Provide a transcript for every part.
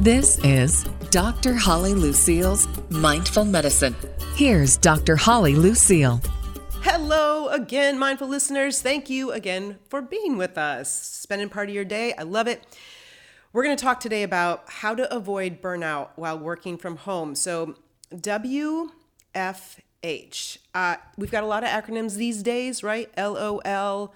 This is Dr. Holly Lucille's Mindful Medicine. Here's Dr. Holly Lucille. Hello again, mindful listeners. Thank you again for being with us, spending part of your day. I love it. We're going to talk today about how to avoid burnout while working from home. So, WFH. Uh, we've got a lot of acronyms these days, right? LOL,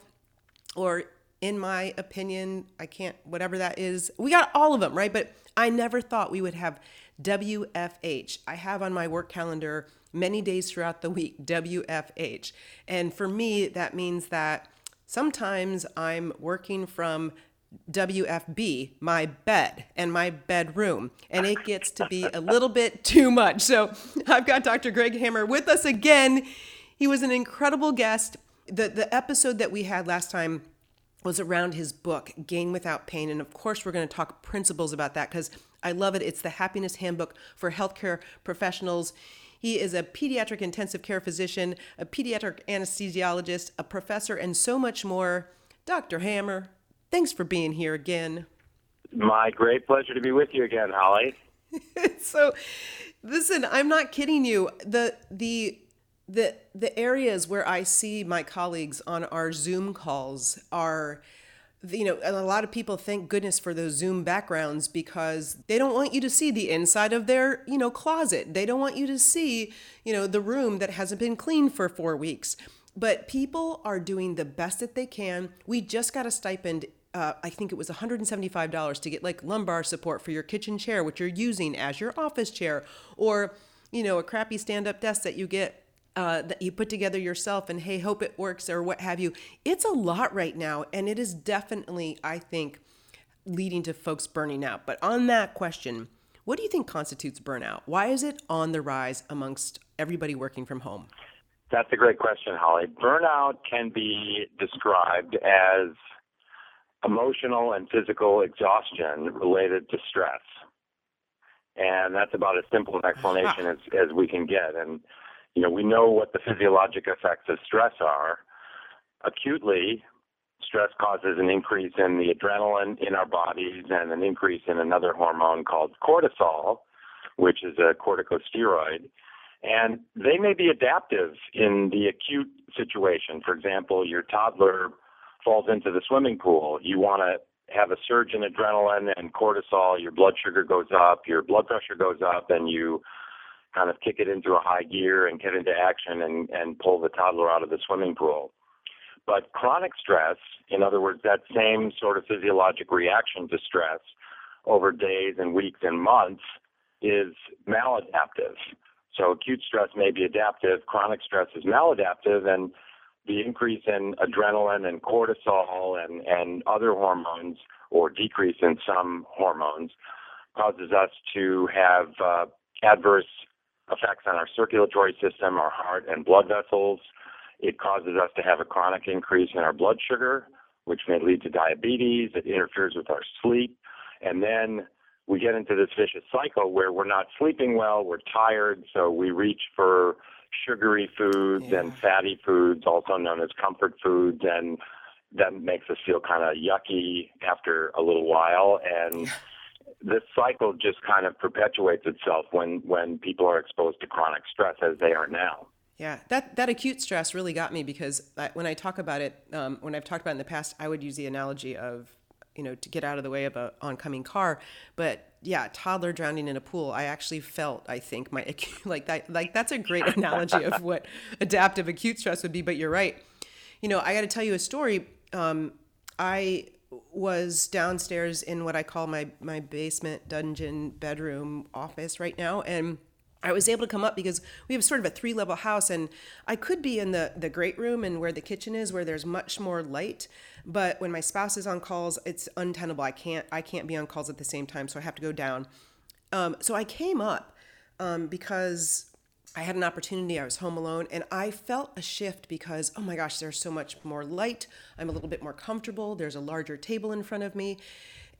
or in my opinion, I can't, whatever that is. We got all of them, right? But I never thought we would have WFH. I have on my work calendar many days throughout the week WFH. And for me, that means that sometimes I'm working from WFB, my bed and my bedroom, and it gets to be a little bit too much. So I've got Dr. Greg Hammer with us again. He was an incredible guest. The, the episode that we had last time was around his book, Gain Without Pain. And of course, we're going to talk principles about that because I love it. It's the happiness handbook for healthcare professionals. He is a pediatric intensive care physician, a pediatric anesthesiologist, a professor, and so much more. Dr. Hammer, thanks for being here again. My great pleasure to be with you again, Holly. so, listen, I'm not kidding you. The the the the areas where I see my colleagues on our Zoom calls are you know, a lot of people thank goodness for those Zoom backgrounds because they don't want you to see the inside of their, you know, closet. They don't want you to see, you know, the room that hasn't been cleaned for four weeks. But people are doing the best that they can. We just got a stipend. Uh, I think it was $175 to get like lumbar support for your kitchen chair, which you're using as your office chair, or, you know, a crappy stand up desk that you get uh, that you put together yourself and hey hope it works or what have you. It's a lot right now and it is definitely i think leading to folks burning out. But on that question what do you think constitutes burnout? Why is it on the rise amongst everybody working from home? That's a great question holly. Burnout can be described as emotional and physical exhaustion related to stress. And that's about as simple an explanation as, as we can get. And you know, we know what the physiologic effects of stress are. Acutely, stress causes an increase in the adrenaline in our bodies and an increase in another hormone called cortisol, which is a corticosteroid. And they may be adaptive in the acute situation. For example, your toddler falls into the swimming pool. You want to have a surge in adrenaline and cortisol, your blood sugar goes up, your blood pressure goes up, and you kind of kick it into a high gear and get into action and, and pull the toddler out of the swimming pool. But chronic stress, in other words, that same sort of physiologic reaction to stress over days and weeks and months is maladaptive. So acute stress may be adaptive, chronic stress is maladaptive, and the increase in adrenaline and cortisol and, and other hormones, or decrease in some hormones, causes us to have uh, adverse effects on our circulatory system, our heart and blood vessels. It causes us to have a chronic increase in our blood sugar, which may lead to diabetes. It interferes with our sleep. And then we get into this vicious cycle where we're not sleeping well, we're tired, so we reach for sugary foods yeah. and fatty foods, also known as comfort foods, and that makes us feel kind of yucky after a little while. And this cycle just kind of perpetuates itself when when people are exposed to chronic stress as they are now. Yeah, that that acute stress really got me because I, when I talk about it, um, when I've talked about it in the past, I would use the analogy of you know to get out of the way of an oncoming car. But yeah, toddler drowning in a pool. I actually felt, I think, my like that like that's a great analogy of what adaptive acute stress would be. But you're right. You know, I got to tell you a story. Um, I was downstairs in what I call my my basement dungeon bedroom office right now and I was able to come up because we have sort of a three level house and I could be in the the great room and where the kitchen is where there's much more light but when my spouse is on calls it's untenable. I can't I can't be on calls at the same time so I have to go down. Um, so I came up um, because I had an opportunity. I was home alone and I felt a shift because, oh my gosh, there's so much more light. I'm a little bit more comfortable. There's a larger table in front of me.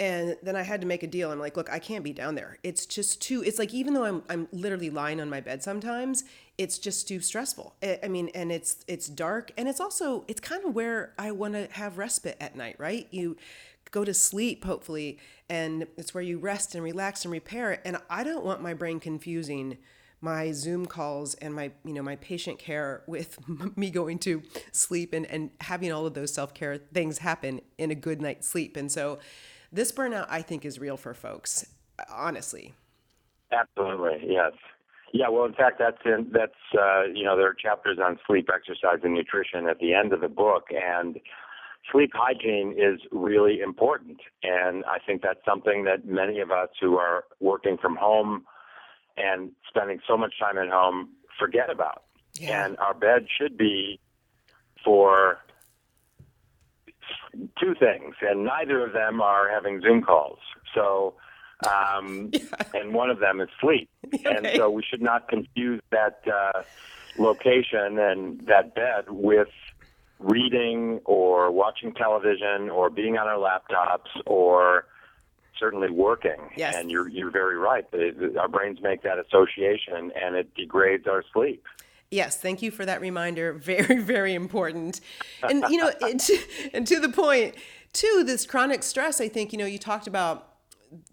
And then I had to make a deal. I'm like, look, I can't be down there. It's just too, it's like, even though I'm, I'm literally lying on my bed sometimes, it's just too stressful. I mean, and it's, it's dark and it's also, it's kind of where I want to have respite at night, right? You, go to sleep, hopefully, and it's where you rest and relax and repair. And I don't want my brain confusing my Zoom calls and my you know my patient care with me going to sleep and and having all of those self care things happen in a good night's sleep. And so, this burnout I think is real for folks, honestly. Absolutely, yes. Yeah, well, in fact, that's in, that's uh, you know there are chapters on sleep, exercise, and nutrition at the end of the book, and sleep hygiene is really important. And I think that's something that many of us who are working from home and spending so much time at home forget about. Yeah. And our bed should be for two things, and neither of them are having Zoom calls. So, um, yeah. and one of them is sleep. Okay. And so we should not confuse that uh, location and that bed with reading or watching television or being on our laptops or certainly working. Yes. And you're you're very right. Our brains make that association, and it degrades our sleep. Yes, thank you for that reminder. Very, very important. And you know, it, and to the point, too, this chronic stress. I think you know you talked about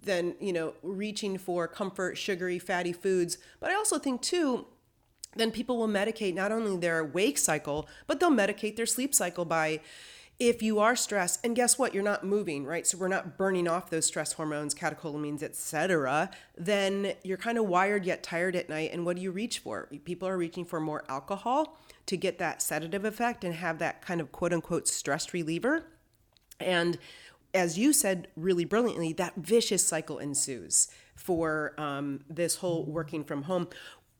then you know reaching for comfort, sugary, fatty foods, but I also think too then people will medicate not only their wake cycle, but they'll medicate their sleep cycle by if you are stressed and guess what? You're not moving right? So we're not burning off those stress hormones catecholamines etc then you're kind of wired yet tired at night and what do you reach for? People are reaching for more alcohol to get that sedative effect and have that kind of quote unquote stress reliever. And as you said really brilliantly that vicious cycle ensues for um, this whole working from home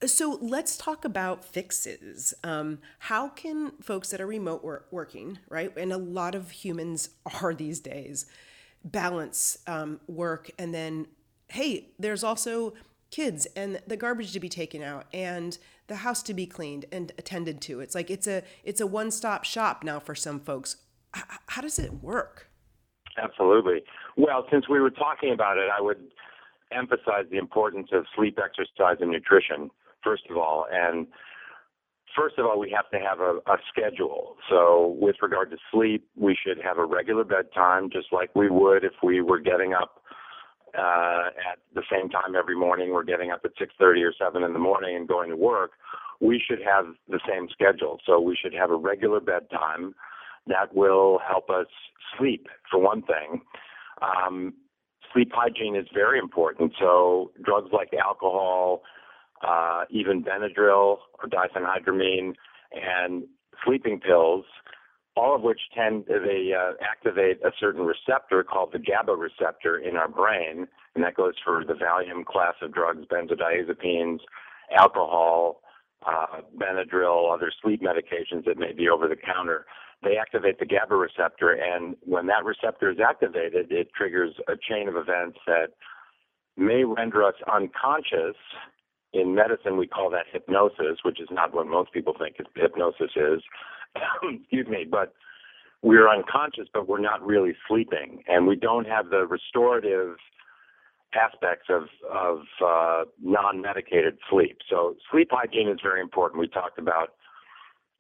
so let's talk about fixes. Um, how can folks that are remote work, working, right, and a lot of humans are these days, balance um, work and then, hey, there's also kids and the garbage to be taken out and the house to be cleaned and attended to. It's like it's a it's a one stop shop now for some folks. H- how does it work? Absolutely. Well, since we were talking about it, I would emphasize the importance of sleep, exercise, and nutrition first of all. And first of all, we have to have a, a schedule. So, with regard to sleep, we should have a regular bedtime, just like we would if we were getting up uh, at the same time every morning. We're getting up at 6:30 or 7 in the morning and going to work. We should have the same schedule. So, we should have a regular bedtime. That will help us sleep, for one thing. Um, sleep hygiene is very important. So, drugs like alcohol, uh, even Benadryl or diphenhydramine and sleeping pills, all of which tend they uh, activate a certain receptor called the GABA receptor in our brain, and that goes for the Valium class of drugs, benzodiazepines, alcohol, uh, Benadryl, other sleep medications that may be over the counter. They activate the GABA receptor, and when that receptor is activated, it triggers a chain of events that may render us unconscious in medicine, we call that hypnosis, which is not what most people think hypnosis is. Excuse me, but we're unconscious, but we're not really sleeping, and we don't have the restorative aspects of of uh, non-medicated sleep. So sleep hygiene is very important. We talked about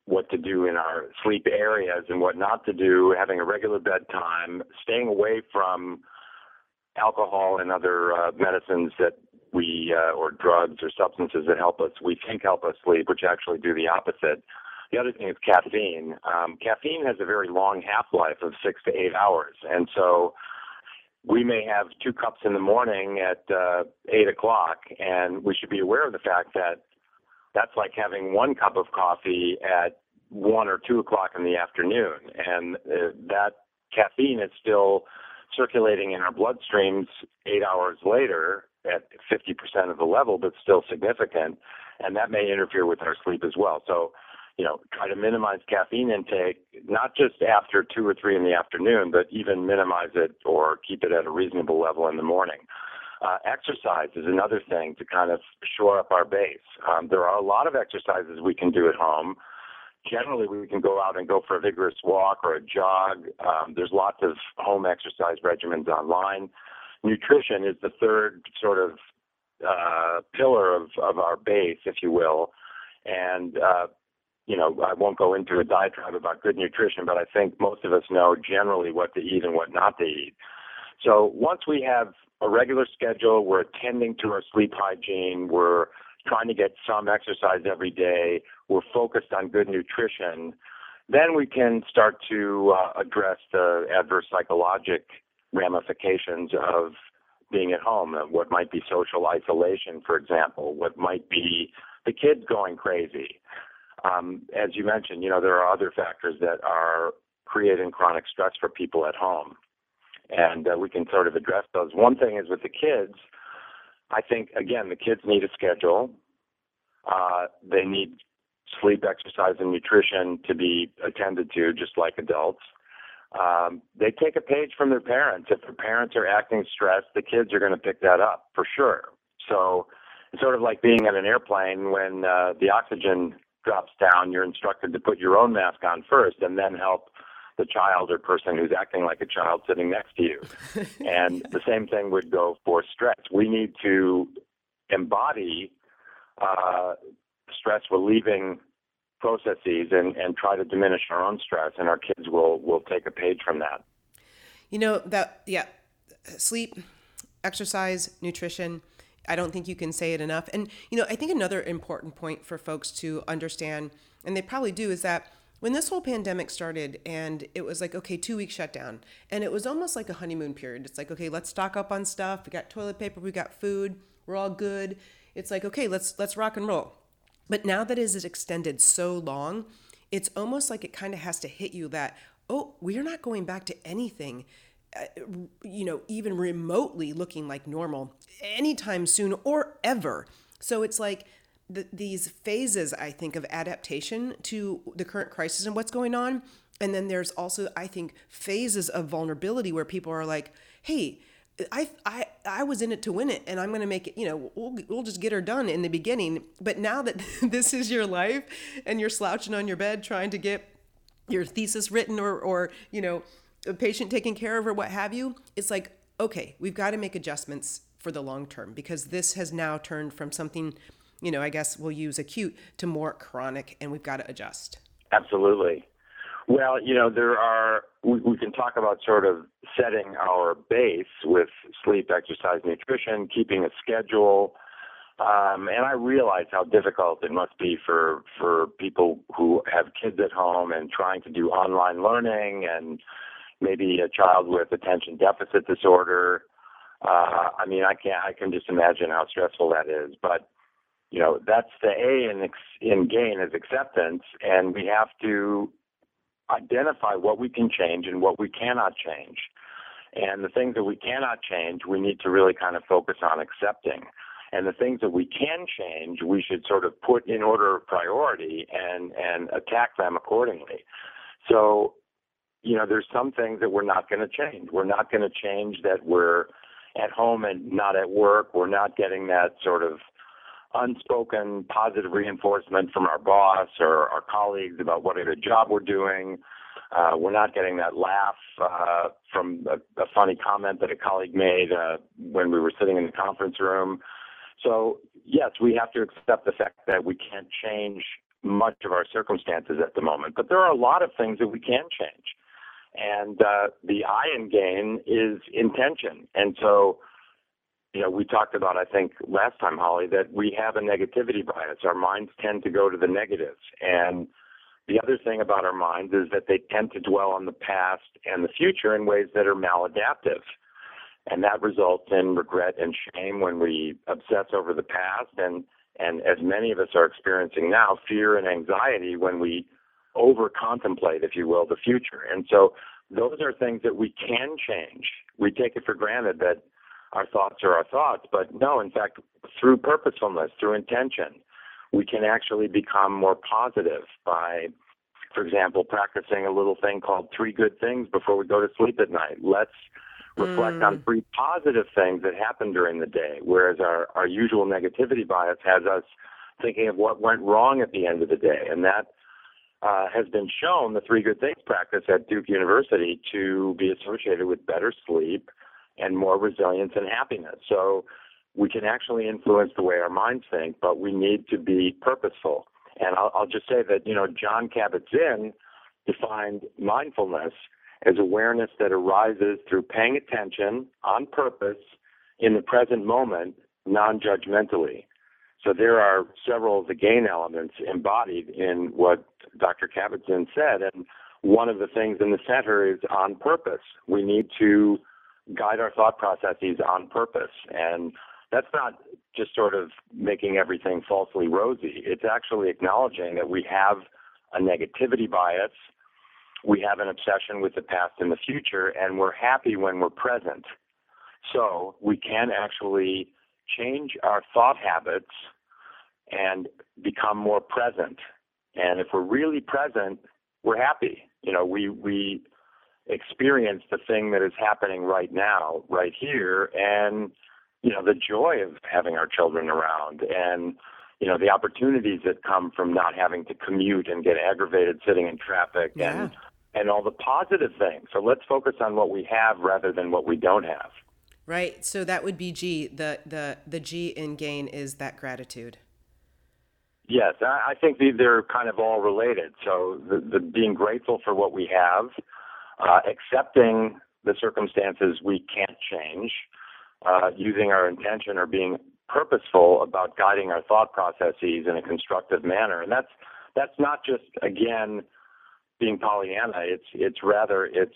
what to do in our sleep areas and what not to do, having a regular bedtime, staying away from alcohol and other uh, medicines that we uh, or drugs or substances that help us we think help us sleep, which actually do the opposite. The other thing is caffeine. Um, caffeine has a very long half life of six to eight hours, and so we may have two cups in the morning at uh, eight o'clock, and we should be aware of the fact that that's like having one cup of coffee at one or two o'clock in the afternoon, and uh, that caffeine is still circulating in our bloodstreams eight hours later at 50% of the level, but still significant, and that may interfere with our sleep as well. So, you know, try to minimize caffeine intake, not just after two or three in the afternoon, but even minimize it or keep it at a reasonable level in the morning. Uh, exercise is another thing to kind of shore up our base. Um, there are a lot of exercises we can do at home. Generally, we can go out and go for a vigorous walk or a jog. Um, there's lots of home exercise regimens online nutrition is the third sort of uh, pillar of, of our base, if you will. And uh, you know, I won't go into a diatribe about good nutrition, but I think most of us know generally what to eat and what not to eat. So once we have a regular schedule, we're attending to our sleep hygiene, we're trying to get some exercise every day, we're focused on good nutrition, then we can start to uh, address the adverse psychologic ramifications of being at home, what might be social isolation, for example, what might be the kids going crazy. Um, as you mentioned, you know, there are other factors that are creating chronic stress for people at home. And uh, we can sort of address those. One thing is with the kids, I think, again, the kids need a schedule. Uh, they need sleep, exercise, and nutrition to be attended to, just like adults. Um, they take a page from their parents. If their parents are acting stressed, the kids are going to pick that up for sure. So it's sort of like being in an airplane when uh, the oxygen drops down, you're instructed to put your own mask on first and then help the child or person who's acting like a child sitting next to you. and the same thing would go for stress. We need to embody uh, stress relieving processes and, and try to diminish our own stress, and our kids will, will take a page from that. You know, that, yeah, sleep, exercise, nutrition. I don't think you can say it enough. And, you know, I think another important point for folks to understand, and they probably do, is that when this whole pandemic started and it was like, okay, two weeks shutdown, and it was almost like a honeymoon period. It's like, okay, let's stock up on stuff. We got toilet paper, we got food, we're all good. It's like, okay, let's let's rock and roll. But now that it is extended so long, it's almost like it kind of has to hit you that, oh, we're not going back to anything, uh, you know, even remotely looking like normal anytime soon or ever. So it's like the, these phases, I think, of adaptation to the current crisis and what's going on. And then there's also, I think, phases of vulnerability where people are like, hey, I, I, I was in it to win it and I'm going to make it, you know, we'll, we'll just get her done in the beginning. But now that this is your life and you're slouching on your bed trying to get your thesis written or, or, you know, a patient taken care of or what have you, it's like, okay, we've got to make adjustments for the long term because this has now turned from something, you know, I guess we'll use acute to more chronic and we've got to adjust. Absolutely. Well, you know, there are, we, we can talk about sort of setting our base with sleep, exercise, nutrition, keeping a schedule. Um, and I realize how difficult it must be for, for people who have kids at home and trying to do online learning and maybe a child with attention deficit disorder. Uh, I mean, I can't, I can just imagine how stressful that is. But, you know, that's the A in, in gain is acceptance. And we have to identify what we can change and what we cannot change. And the things that we cannot change, we need to really kind of focus on accepting. And the things that we can change, we should sort of put in order of priority and, and attack them accordingly. So, you know, there's some things that we're not going to change. We're not going to change that we're at home and not at work. We're not getting that sort of unspoken positive reinforcement from our boss or our colleagues about what a good job we're doing. Uh, we're not getting that laugh uh, from a, a, funny comment that a colleague made uh, when we were sitting in the conference room. So, yes, we have to accept the fact that we can't change much of our circumstances at the moment, but there are a lot of things that we can change. And uh, the I in gain is intention. And so, you know, we talked about, I think, last time, Holly, that we have a negativity bias. Our minds tend to go to the negatives. And the other thing about our minds is that they tend to dwell on the past and the future in ways that are maladaptive. And that results in regret and shame when we obsess over the past and and as many of us are experiencing now, fear and anxiety when we over contemplate, if you will, the future. And so those are things that we can change. We take it for granted that our thoughts are our thoughts. But no, in fact, through purposefulness, through intention, we can actually become more positive by, for example, practicing a little thing called three good things before we go to sleep at night. Let's reflect mm. on three positive things that happened during the day, whereas our, our usual negativity bias has us thinking of what went wrong at the end of the day. And that uh, has been shown, the three good things practice at Duke University, to be associated with better sleep, and more resilience and happiness. So we can actually influence the way our minds think, but we need to be purposeful. And I'll, I'll just say that, you know, John Kabat-Zinn defined mindfulness as awareness that arises through paying attention on purpose in the present moment, non-judgmentally. So there are several of the gain elements embodied in what Dr. Kabat-Zinn said, and one of the things in the center is on purpose. We need to guide our thought processes on purpose, and that's not just sort of making everything falsely rosy. It's actually acknowledging that we have a negativity bias, we have an obsession with the past and the future, and we're happy when we're present. So we can actually change our thought habits and become more present. And if we're really present, we're happy. You know, we we experience the thing that is happening right now, right here, and you know the joy of having our children around, and you know the opportunities that come from not having to commute and get aggravated sitting in traffic, yeah. and and all the positive things. So let's focus on what we have rather than what we don't have. Right. So that would be G. The the the G in gain is that gratitude. Yes, I think they're kind of all related. So the, the being grateful for what we have, uh, accepting the circumstances we can't change, uh, using our intention or being purposeful about guiding our thought processes in a constructive manner, and that's that's not just again being Pollyanna. It's it's rather it's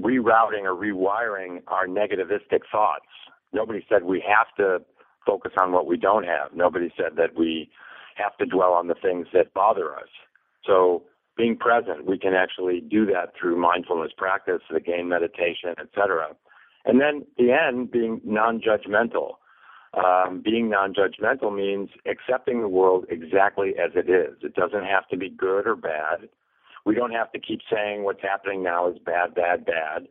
rerouting or rewiring our negativistic thoughts. Nobody said we have to focus on what we don't have. Nobody said that we have to dwell on the things that bother us. So being present, we can actually do that through mindfulness practice, the gain meditation, etc. And then the end being non-judgmental. Um, being non-judgmental means accepting the world exactly as it is. It doesn't have to be good or bad. We don't have to keep saying what's happening now is bad, bad, bad.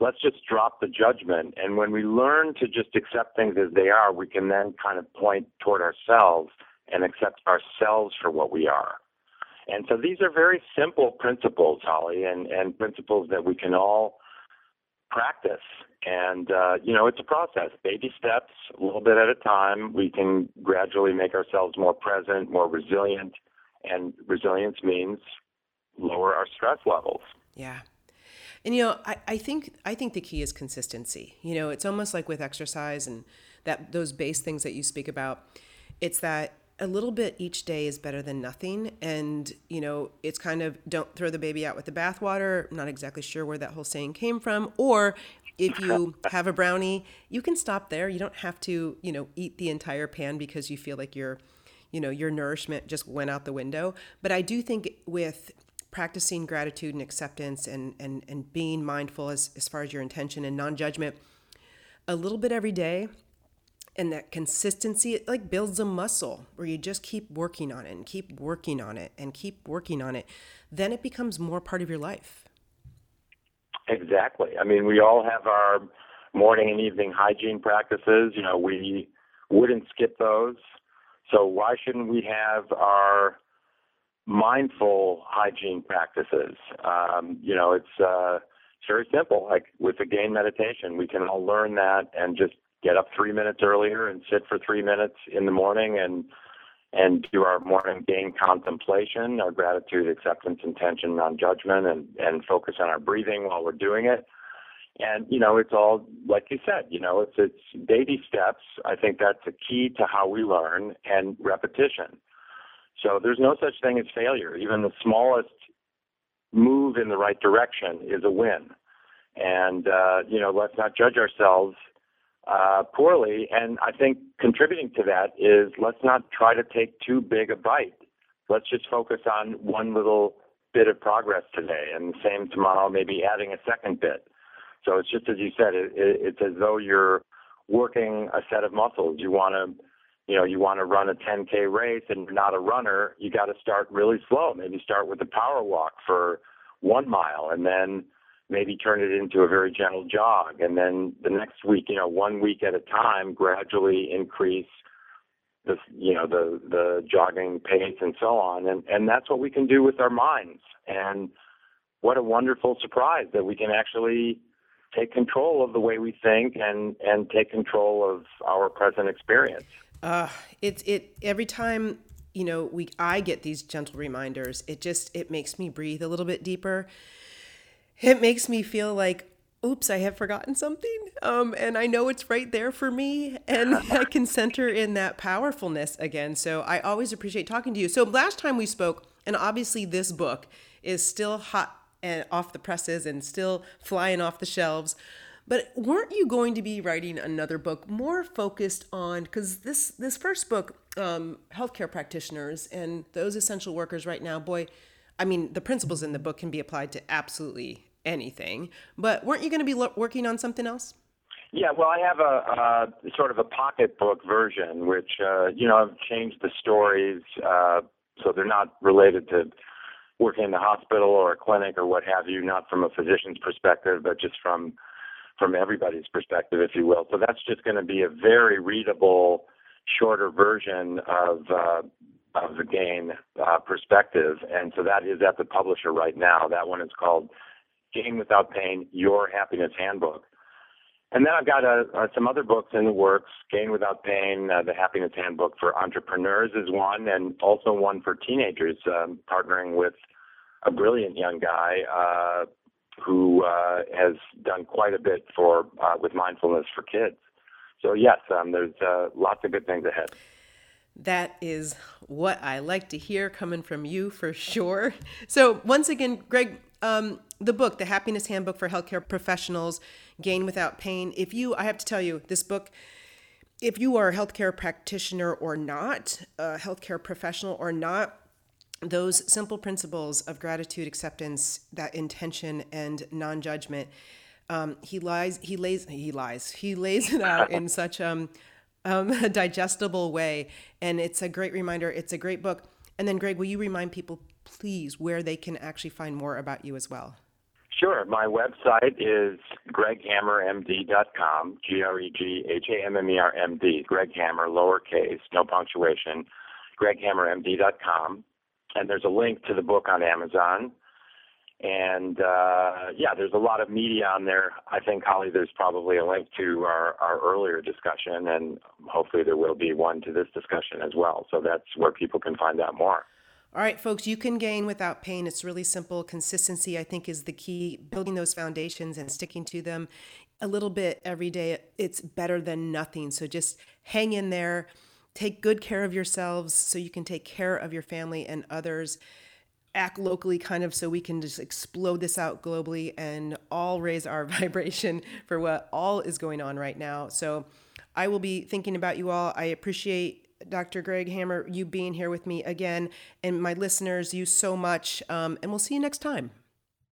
Let's just drop the judgment. And when we learn to just accept things as they are, we can then kind of point toward ourselves and accept ourselves for what we are. And so these are very simple principles, Holly, and, and principles that we can all practice. And, uh, you know, it's a process, baby steps, a little bit at a time. We can gradually make ourselves more present, more resilient. And resilience means lower our stress levels. Yeah. And you know, I, I think I think the key is consistency. You know, it's almost like with exercise and that those base things that you speak about. It's that a little bit each day is better than nothing. And, you know, it's kind of don't throw the baby out with the bathwater. Not exactly sure where that whole saying came from. Or if you have a brownie, you can stop there. You don't have to, you know, eat the entire pan because you feel like your, you know, your nourishment just went out the window. But I do think with practicing gratitude and acceptance and and, and being mindful as, as far as your intention and non-judgment, a little bit every day and that consistency it like builds a muscle where you just keep working on it and keep working on it and keep working on it then it becomes more part of your life. Exactly. I mean we all have our morning and evening hygiene practices. You know we wouldn't skip those. So why shouldn't we have our mindful hygiene practices? Um, you know it's uh, it's very simple. Like with the gain meditation we can all learn that and just get up three minutes earlier and sit for three minutes in the morning and and do our morning gain contemplation, our gratitude, acceptance, intention, non-judgment, and and focus on our breathing while we're doing it. And you know, it's all like you said. You know, it's it's baby steps. I think that's the key to how we learn and repetition. So there's no such thing as failure. Even the smallest move in the right direction is a win. And uh, you know, let's not judge ourselves uh, poorly. And I think contributing to that is let's not try to take too big a bite. Let's just focus on one little bit of progress today, and the same tomorrow, maybe adding a second bit. So it's just as you said, it, it, it's as though you're working a set of muscles. You want to, you know, you want to run a 10k race, and you're not a runner. You got to start really slow. Maybe start with a power walk for one mile, and then maybe turn it into a very gentle jog. And then the next week you know one week at a time gradually increase the you know the the jogging pace and so on. And and that's what we can do with our minds. And what a wonderful surprise that we can actually take control of the way we think and and take control of our present experience. Uh it's it every time you know, we I get these gentle reminders, it just it makes me breathe a little bit deeper. It makes me feel like oops, I have forgotten something. Um, and I know it's right there for me. And I can center in that powerfulness again. So I always appreciate talking to you. So last time we spoke, and obviously this book is still hot and off the presses and still flying off the shelves. But weren't you going to be writing another book more focused on because this this first book, um, healthcare practitioners and those essential workers right now, boy, I mean the principles in the book can be applied to absolutely anything. But weren't you going to be lo- working on something else? Yeah, well, I have a, sort of a pocketbook version, which uh, you know I've changed the stories uh, so they're not related to working in the hospital or a clinic or what have you, not from a physician's perspective, but just from from everybody's perspective, if you will. So that's just going to be a very readable, shorter version of uh, of the gain uh, perspective, and so that is at the publisher right now. That one is called Gain Without Pain: Your Happiness Handbook. And then I've got uh, uh, some other books in the works. Gain Without Pain, uh, the Happiness Handbook for Entrepreneurs is one, and also one for teenagers, um, partnering with a brilliant young guy uh, who has done quite a bit for with mindfulness for kids. So yes, um, there's lots of good things ahead. That is what I like to hear coming from you for sure. So once again, Greg, um, the book, The Happiness Handbook for Healthcare Professionals, Gain Without Pain. If you, I have to tell you, this book, if you are a healthcare practitioner or not, a healthcare professional or not, those simple principles of gratitude, acceptance, that intention, and non-judgment, um, he lies, he lays, he lies, he lays it out in such um, um, a digestible way, and it's a great reminder. It's a great book. And then, Greg, will you remind people, please, where they can actually find more about you as well? Sure. My website is greghammermd.com, G R E G H A M M E R M D, Greg Hammer, lowercase, no punctuation, greghammermd.com. And there's a link to the book on Amazon. And uh, yeah, there's a lot of media on there. I think, Holly, there's probably a link to our, our earlier discussion, and hopefully there will be one to this discussion as well. So that's where people can find out more. All right, folks, you can gain without pain. It's really simple. Consistency, I think, is the key. Building those foundations and sticking to them a little bit every day, it's better than nothing. So just hang in there. Take good care of yourselves so you can take care of your family and others. Act locally, kind of, so we can just explode this out globally and all raise our vibration for what all is going on right now. So I will be thinking about you all. I appreciate Dr. Greg Hammer, you being here with me again, and my listeners, you so much. Um, and we'll see you next time.